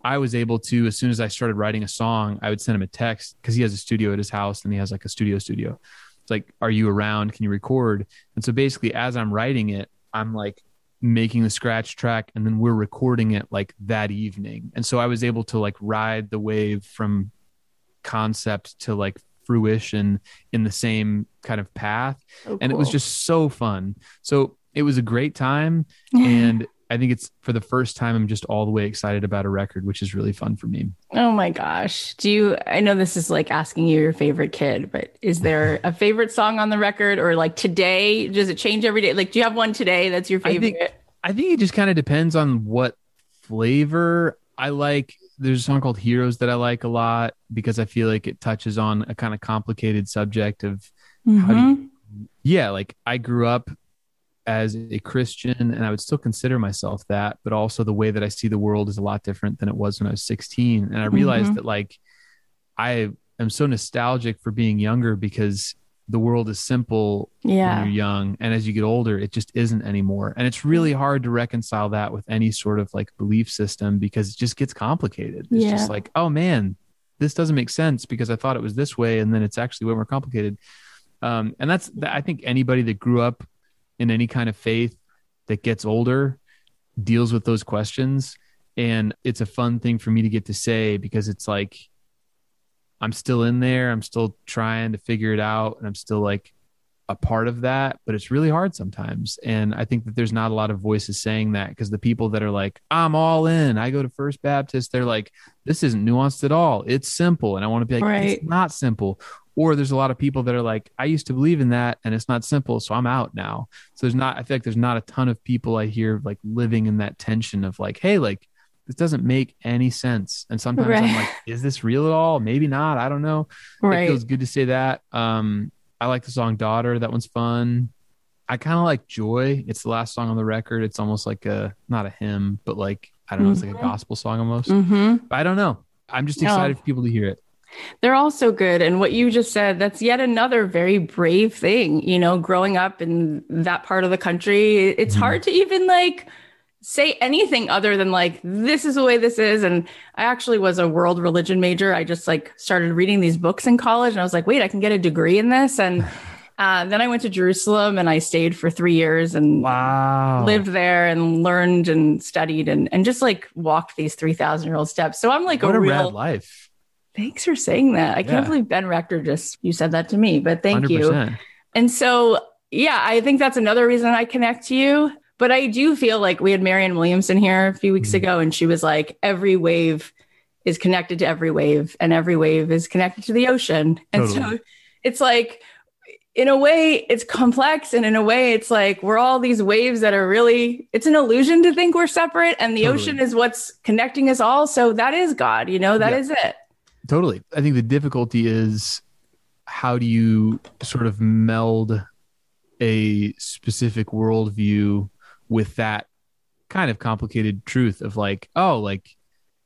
I was able to, as soon as I started writing a song, I would send him a text because he has a studio at his house and he has like a studio studio. It's like, are you around? Can you record? And so basically, as I'm writing it, I'm like making the scratch track and then we're recording it like that evening. And so I was able to like ride the wave from concept to like fruition in the same kind of path. So And it was just so fun. So it was a great time. and I think it's for the first time, I'm just all the way excited about a record, which is really fun for me. Oh my gosh. Do you, I know this is like asking you your favorite kid, but is there a favorite song on the record or like today? Does it change every day? Like, do you have one today that's your I favorite? think- I think it just kind of depends on what flavor I like. There's a song called Heroes that I like a lot because I feel like it touches on a kind of complicated subject of, how do Mhm. you, yeah, like I grew up as a Christian and I would still consider myself that, but also the way that I see the world is a lot different than it was when I was 16. And I realized Mhm. that like I am so nostalgic for being younger because the world is simple when yeah. you're young and as you get older it just isn't anymore and it's really hard to reconcile that with any sort of like belief system because it just gets complicated it's Yeah. just like oh man this doesn't make sense because i thought it was this way and then it's actually way more complicated um, and that's i think anybody that grew up in any kind of faith that gets older deals with those questions. And it's a fun thing for me to get to say because it's like i'm still in there. I'm still trying to figure it out. And i'm still like a part of that, but it's really hard sometimes. And I think that there's not a lot of voices saying that because the people that are like, I'm all in, I go to First Baptist, they're like, this isn't nuanced at all. It's simple. And I want to be like, Right. it's not simple. Or there's a lot of people that are like, I used to believe in that and it's not simple. So I'm out now. So there's not, I feel like there's not a ton of people I hear like living in that tension of like, hey, like, this doesn't make any sense. And sometimes I'm like, is this real at all? Maybe not. I don't know Right. it feels good to say that. Um, I like the song "Daughter." That one's fun. I kind of like "Joy." It's the last song on the record. It's almost like a not a hymn, but like I don't know. It's like a Mhm. gospel song almost. hmm I don't know. I'm just No. excited for people to hear it. They're all so good. And what you just said, that's yet another very brave thing, you know, growing up in that part of the country. It's Mhm. hard to even like say anything other than like, this is the way this is. And I actually was a world religion major. I just like started reading these books in college and I was like, wait, I can get a degree in this. And uh, then I went to Jerusalem and I stayed for three years and Wow. lived there and learned and studied and, and just like walked these 3,000 year old steps. So I'm like what a a real life. Thanks for saying that. I can't believe Ben Rector just you said that to me, but thank you. 100%. And so, yeah, I think that's another reason I connect to you. But I do feel like we had Marianne Williamson here a few weeks Mhm. ago, and she was like, every wave is connected to every wave, and every wave is connected to the ocean. And Totally. so it's like, in a way, it's complex. And in a way, it's like we're all these waves that are really, it's an illusion to think we're separate. And the Totally. ocean is what's connecting us all. So that is God, you know, that Yeah. is it. Totally. I think the difficulty is how do you sort of meld a specific worldview with that kind of complicated truth of like, oh, like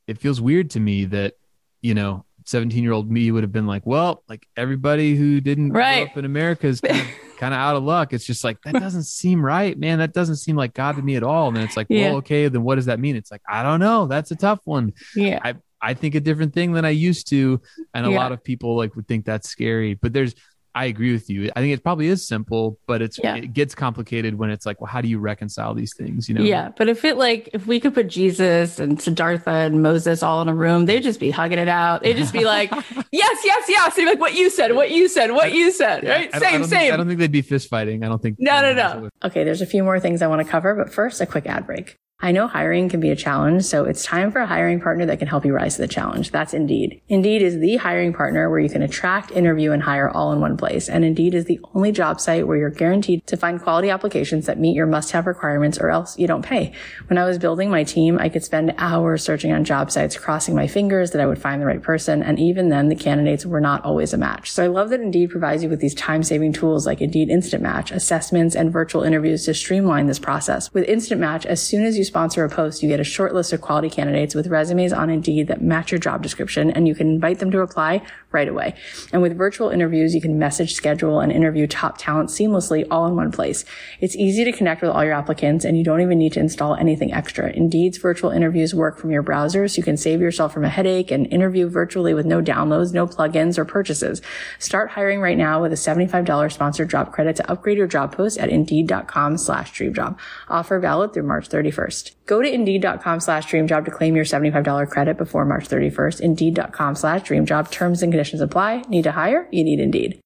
it feels weird to me that, you know, 17 year old me would have been like, well, like everybody who didn't Right. grow up in America is kind of, kind of out of luck. It's just like, that doesn't seem right, man. That doesn't seem like God to me at all. And then it's like, Yeah. well, okay, then what does that mean? It's like, I don't know. That's a tough one. Yeah. I, I think a different thing than I used to. And a Yeah. lot of people like would think that's scary, but there's, I agree with you. I think it probably is simple, but it's, Yeah. it gets complicated when it's like, well, how do you reconcile these things? You know? Yeah, but if it like if we could put Jesus and Siddhartha and Moses all in a room, they'd just be hugging it out. They'd just be like, "Yes, yes, yes," and like what you said, what you said, what you said, Yeah, right? I don't- I same, think- same. I don't think they'd be fist fighting. I don't think. No, no, no. Okay, there's a few more things I want to cover, but first, a quick ad break. I know hiring can be a challenge, so it's time for a hiring partner that can help you rise to the challenge. That's Indeed. Indeed is the hiring partner where you can attract, interview, and hire all in one place. And Indeed is the only job site where you're guaranteed to find quality applications that meet your must-have requirements or else you don't pay. When I was building my team, I could spend hours searching on job sites, crossing my fingers that I would find the right person. And even then, the candidates were not always a match. So I love that Indeed provides you with these time-saving tools like Indeed Instant Match, assessments, and virtual interviews to streamline this process. With Instant Match, as soon as you sponsor a post, you get a short list of quality candidates with resumes on Indeed that match your job description, and you can invite them to apply right away. And with virtual interviews, you can message, schedule, and interview top talent seamlessly all in one place. It's easy to connect with all your applicants, and you don't even need to install anything extra. Indeed's virtual interviews work from your browser, so you can save yourself from a headache and interview virtually with no downloads, no plugins, or purchases. Start hiring right now with a $75 sponsored job credit to upgrade your job post at indeed.com slash dreamjob. Offer valid through March 31st. Go to indeed.com slash dreamjob to claim your $75 credit before March 31st. Indeed.com slash dreamjob. Terms and conditions apply. Need to hire? You need Indeed.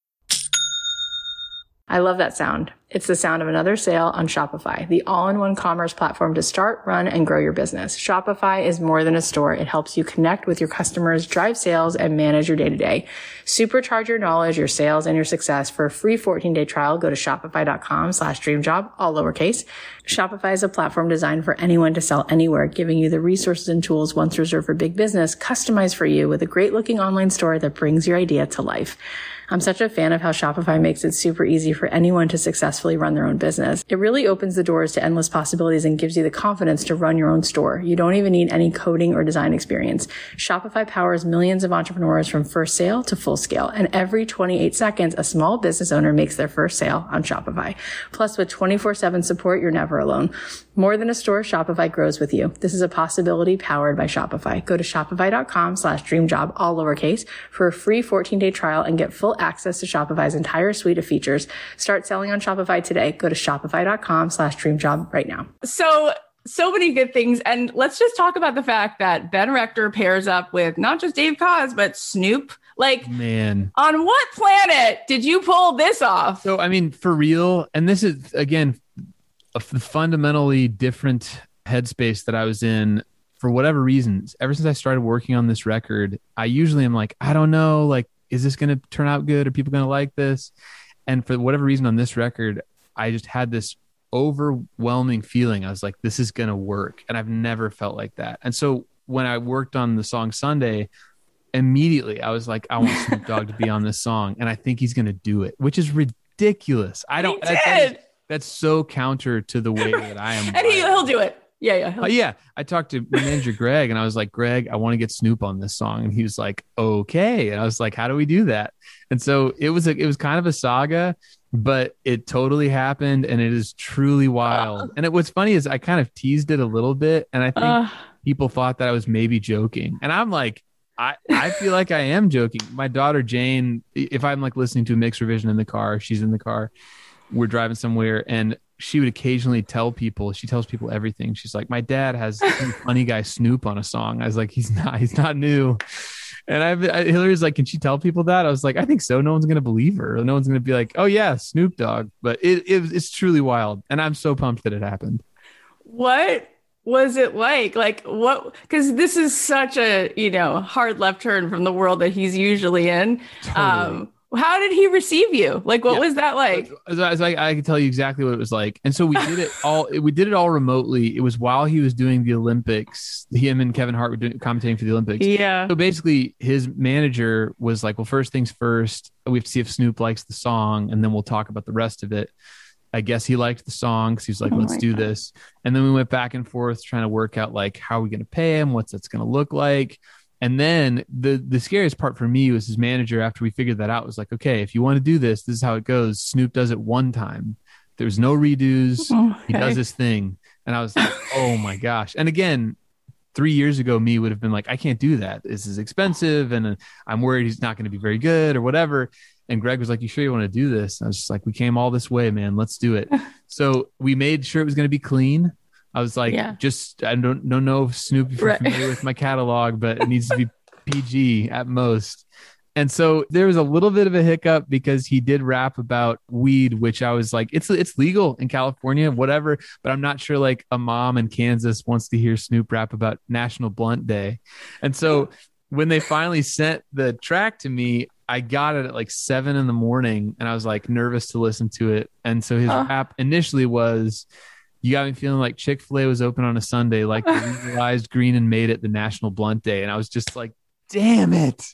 I love that sound. It's the sound of another sale on Shopify, the all-in-one commerce platform to start, run, and grow your business. Shopify is more than a store. It helps you connect with your customers, drive sales, and manage your day-to-day. Supercharge your knowledge, your sales, and your success. For a free 14-day trial, go to shopify.com slash dreamjob, all lowercase. Shopify is a platform designed for anyone to sell anywhere, giving you the resources and tools once reserved for big business, customized for you with a great-looking online store that brings your idea to life. I'm such a fan of how Shopify makes it super easy for anyone to successfully run their own business. It really opens the doors to endless possibilities and gives you the confidence to run your own store. You don't even need any coding or design experience. Shopify powers millions of entrepreneurs from first sale to full scale. And every 28 seconds, a small business owner makes their first sale on Shopify. Plus, with 24-7 support, you're never alone. More than a store, Shopify grows with you. This is a possibility powered by Shopify. Go to shopify.com slash dreamjob, all lowercase, for a free 14-day trial and get full access to Shopify's entire suite of features. Start selling on Shopify today. Go to shopify.com slash dreamjob right now. so so many good things and let's just talk about the fact that ben rector pairs up with not just dave Koz, but snoop like Man. on what planet did you pull this off So I mean, for real, and this is again a f- fundamentally different headspace that I was in for whatever reasons. Ever since I started working on this record, I usually am like, I don't know, like, is this going to turn out good? Are people going to like this? And for whatever reason on this record, I just had this overwhelming feeling. I was like, this is going to work, and I've never felt like that. And so when I worked on the song Sunday, immediately I was like, I want Snoop Dogg to be on this song, and I think he's going to do it, which is ridiculous. I don't. he that- that is- that's so counter to the way that I am. and he, he'll do it yeah yeah Uh, yeah, I talked to my manager Greg, and I was like, Greg, I want to get Snoop on this song, and he was like, okay, and I was like, how do we do that? And so it was a, it was kind of a saga, but it totally happened, and it is truly wild. And it what's funny is I kind of teased it a little bit, and I think Uh, people thought that I was maybe joking. And I'm like, I, I feel like I am joking. My daughter Jane, if I'm like listening to a mix revision in the car, she's in the car, we're driving somewhere, and she would occasionally tell people, she tells people everything. She's like, My dad has funny guy Snoop on a song. I was like, He's not, he's not new. And I've, I, Hillary's like, Can she tell people that? I was like, I think so. No one's going to believe her. No one's going to be like, Oh, yeah, Snoop Dogg. But it, it, it's truly wild. And I'm so pumped that it happened. what was it like like what because this is such a you know hard left turn from the world that he's usually in um how did he receive you like what Yeah. was that like As I, I, I can tell you exactly what it was like. And so we did it all. We did it all remotely. It was while he was doing the Olympics. Him and Kevin Hart were doing, commentating for the Olympics. yeah So basically, his manager was like, "Well, first things first, we have to see if Snoop likes the song, and then we'll talk about the rest of it." I guess he liked the song, so he's like, Oh "Let's do God. this." And then we went back and forth trying to work out like how are we going to pay him, what's that's going to look like. And then the the scariest part for me was his manager after we figured that out was like, okay, if you want to do this, this is how it goes. Snoop does it one time. There's no redos. He does Okay. this thing. And I was like, oh my gosh. And again, three years ago, me would have been like, I can't do that. This is expensive. And uh, I'm worried he's not going to be very good or whatever. And Greg was like, You sure you want to do this? And I was just like, We came all this way, man. Let's do it. so we made sure it was going to be clean. I was like, Yeah. just, I don't, don't know if Snoop, if you're Right. familiar with my catalog, but it needs to be PG at most. And so there was a little bit of a hiccup because he did rap about weed, which I was like, it's it's legal in California, whatever. But I'm not sure like a mom in Kansas wants to hear Snoop rap about National Blunt Day. And so when they finally sent the track to me, I got it at like seven in the morning and I was like nervous to listen to it. And so his Oh. rap initially was you got me feeling like Chick fil A was open on a Sunday, like legalized green and made it the National Blunt Day. And I was just like, damn it.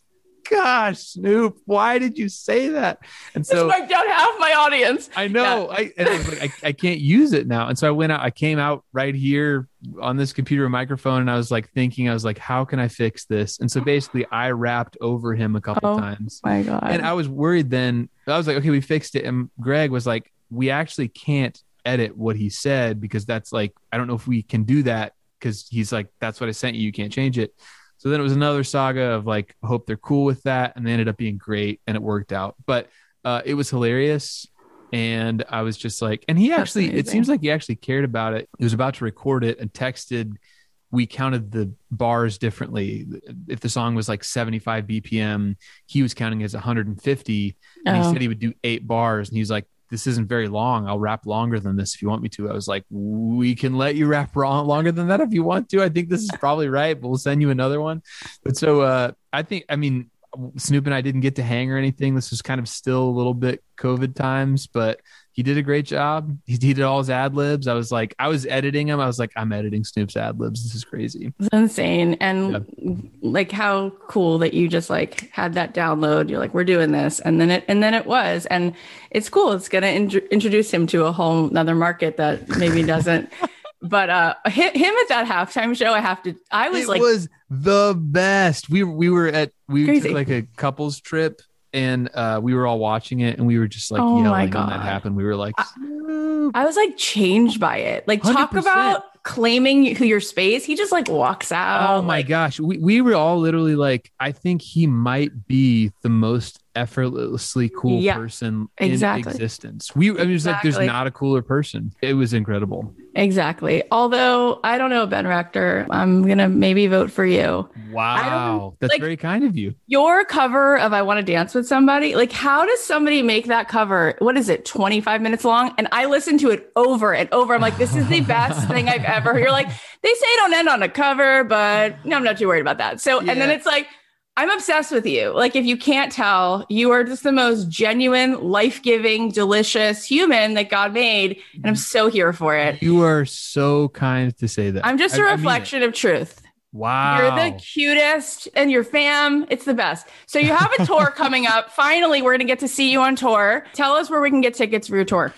Gosh, Snoop, why did you say that? And Just so wiped out half my audience. I know. I, and I was like, I, I can't use it now. And so I went out, I came out right here on this computer microphone and I was like thinking, I was like, how can I fix this? And so basically I rapped over him a couple Oh. times. my God. And I was worried then. I was like, okay, we fixed it. And Greg was like, we actually can't edit what he said because that's like, I don't know if we can do that because he's like, that's what I sent you. You can't change it. So then it was another saga of like, hope they're cool with that. And they ended up being great and it worked out. But uh, it was hilarious. And I was just like, and he actually, it seems like he actually cared about it. He was about to record it and texted. We counted the bars differently. If the song was like 75 BPM, he was counting as 150. And he Oh. said he would do eight bars. And he's like, this isn't very long. I'll rap longer than this if you want me to. I was like, we can let you rap longer than that if you want to. I think this is probably right, but we'll send you another one. But so uh, I think, I mean, Snoop and I didn't get to hang or anything. This was kind of still a little bit COVID times, but he did a great job. He, he did all his ad libs. I was like, I was editing him. I was like, I'm editing Snoop's ad libs. This is crazy. It's insane. And like how cool that you just like had that download. You're like, we're doing this. And then it, and then it was. And it's cool. It's going to in- introduce him to a whole another market that maybe doesn't. but uh him, him at that halftime show, I have to, I was like, it like, was the best. We we were at we Crazy. took like a couples trip and uh we were all watching it and we were just like Oh yelling when that happened. We were like Snoop. I was like changed by it. Like talk 100%. about claiming your space. He just like walks out. Oh my like, gosh. We we were all literally like, I think he might be the most effortlessly cool Yeah, person exactly. in existence. We I mean it's like there's not a cooler person. It was incredible. Exactly. Although I don't know, Ben Rector, I'm gonna maybe vote for you. Wow. That's like- very kind of you. Your cover of I Want to Dance with Somebody, like how does somebody make that cover? What is it, 25 minutes long? And I listen to it over and over. I'm like, this is the best thing I've ever. You're like, they say don't end on a cover, but no, I'm not too worried about that. So, and then it's like, I'm obsessed with you. Like, if you can't tell, you are just the most genuine, life giving, delicious human that God made. And I'm so here for it. You are so kind to say that. I'm just a a reflection of truth. Wow. You're the cutest and your fam, it's the best. So you have a tour coming up. Finally, we're going to get to see you on tour. Tell us where we can get tickets for your tour.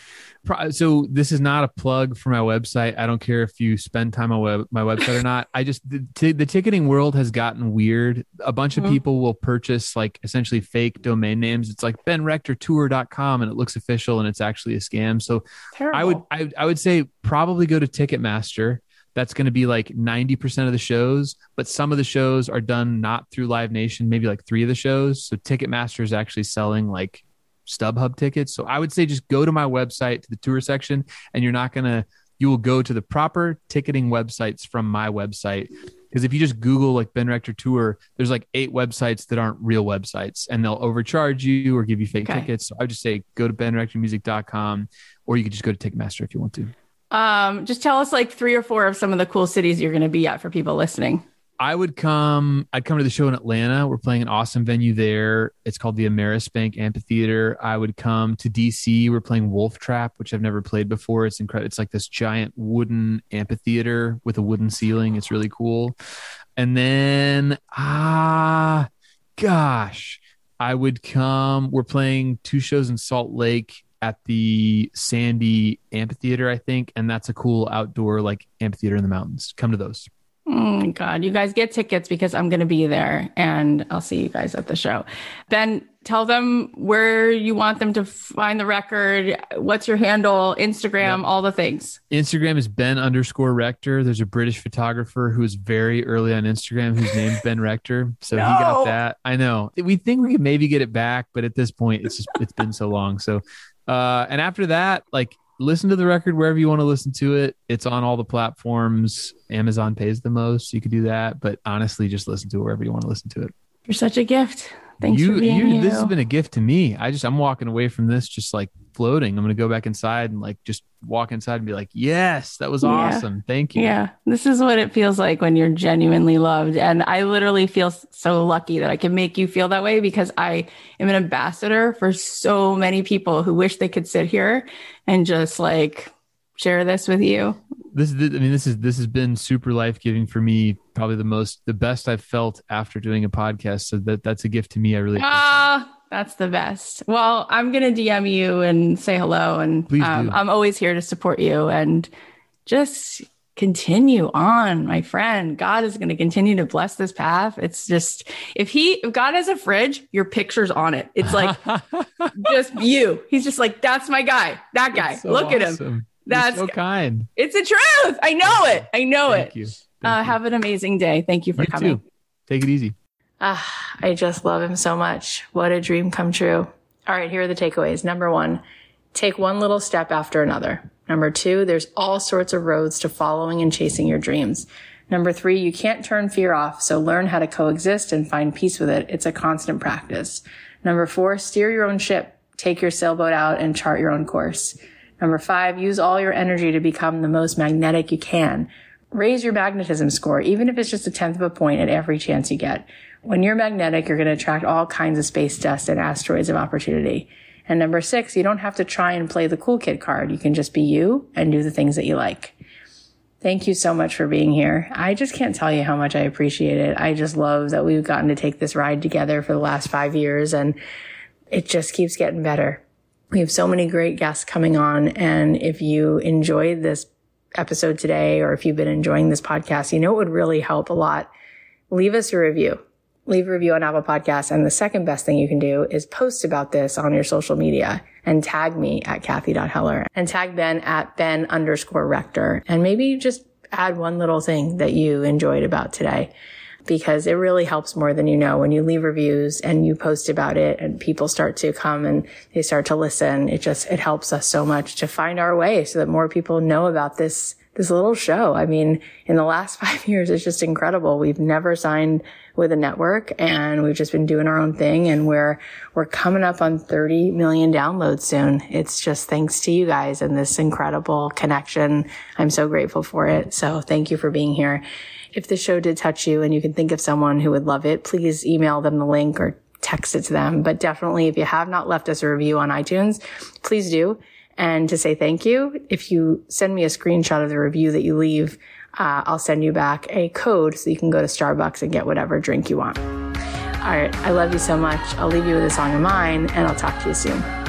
So this is not a plug for my website. I don't care if you spend time on web, my website or not. I just the, t- the ticketing world has gotten weird. A bunch of Mhm. people will purchase like essentially fake domain names. It's like benrectortour.com and it looks official and it's actually a scam. So Terrible. I would I, I would say probably go to Ticketmaster. That's going to be like 90% of the shows, but some of the shows are done not through Live Nation, maybe like 3 of the shows. So Ticketmaster is actually selling like StubHub tickets. So I would say just go to my website to the tour section and you're not going to you will go to the proper ticketing websites from my website. Because if you just Google like Ben Rector Tour, there's like eight websites that aren't real websites and they'll overcharge you or give you fake Okay. tickets. So I would just say go to benrectormusic.com or you could just go to Ticketmaster if you want to. um, just tell us like three or four of some of the cool cities you're going to be at for people listening. I would come. I'd come to the show in Atlanta. We're playing an awesome venue there. It's called the Ameris Bank Amphitheater. I would come to DC. We're playing Wolf Trap, which I've never played before. It's incredible. It's like this giant wooden amphitheater with a wooden ceiling. It's really cool. And then ah, gosh, I would come. We're playing two shows in Salt Lake at the Sandy Amphitheater, I think, and that's a cool outdoor like amphitheater in the mountains. Come to those. Oh God. You guys get tickets because I'm going to be there and I'll see you guys at the show. Ben, tell them where you want them to find the record. What's your handle, Instagram, all the things. Instagram is Ben underscore Rector. There's a British photographer who is very early on Instagram whose name's Ben Rector. So he got that. I know. We think we could maybe get it back, but at this point, it's just it's been so long. So uh and after that, like listen to the record wherever you want to listen to it. It's on all the platforms. Amazon pays the most. You could do that. But honestly, just listen to it wherever you want to listen to it. You're such a gift. Thanks you, for being you, you. This has been a gift to me. I just I'm walking away from this just like floating. I'm gonna go back inside and like just walk inside and be like, yes, that was Yeah. awesome. Thank you. Yeah, this is what it feels like when you're genuinely loved. And I literally feel so lucky that I can make you feel that way because I am an ambassador for so many people who wish they could sit here and just like share this with you. This is I mean this is this has been super life giving for me. Probably the most the best I've felt after doing a podcast. So that that's a gift to me. I really appreciate it. Ah, that's the best. Well, I'm going to DM you and say hello. And um. I'm always here to support you and just continue on, my friend. God is going to continue to bless this path. It's just, if He, if God has a fridge, your picture's on it. It's like just you. He's just like, that's my guy, that guy. So Look at him. That's- You're so kind. It's the truth. I know it. I know Thank it. you. Thank Uh, you. have an amazing day. Thank you for You coming. too. Take it easy. Ah, I just love him so much. What a dream come true. All right, here are the takeaways. Number one, take one little step after another. Number two, there's all sorts of roads to following and chasing your dreams. Number three, you can't turn fear off, so learn how to coexist and find peace with it. It's a constant practice. Number four, steer your own ship. Take your sailboat out and chart your own course. Number five, use all your energy to become the most magnetic you can. Raise your magnetism score, even if it's just a tenth of a point at every chance you get. When you're magnetic, you're going to attract all kinds of space dust and asteroids of opportunity. And number six, you don't have to try and play the cool kid card. You can just be you and do the things that you like. Thank you so much for being here. I just can't tell you how much I appreciate it. I just love that we've gotten to take this ride together for the last five years and it just keeps getting better. We have so many great guests coming on. And if you enjoyed this episode today, or if you've been enjoying this podcast, you know, it would really help a lot. Leave us a review. Leave a review on Apple Podcasts. And the second best thing you can do is post about this on your social media and tag me at Cathy.Heller and tag Ben at Ben underscore rector. And maybe just add one little thing that you enjoyed about today because it really helps more than you know when you leave reviews and you post about it and people start to come and they start to listen. It just, it helps us so much to find our way so that more people know about this, this little show. I mean, in the last five years, it's just incredible. We've never signed with a network and we've just been doing our own thing and we're, we're coming up on 30 million downloads soon. It's just thanks to you guys and this incredible connection. I'm so grateful for it. So thank you for being here. If the show did touch you and you can think of someone who would love it, please email them the link or text it to them. But definitely, if you have not left us a review on iTunes, please do. And to say thank you, if you send me a screenshot of the review that you leave, uh, I'll send you back a code so you can go to Starbucks and get whatever drink you want. All right. I love you so much. I'll leave you with a song of mine and I'll talk to you soon.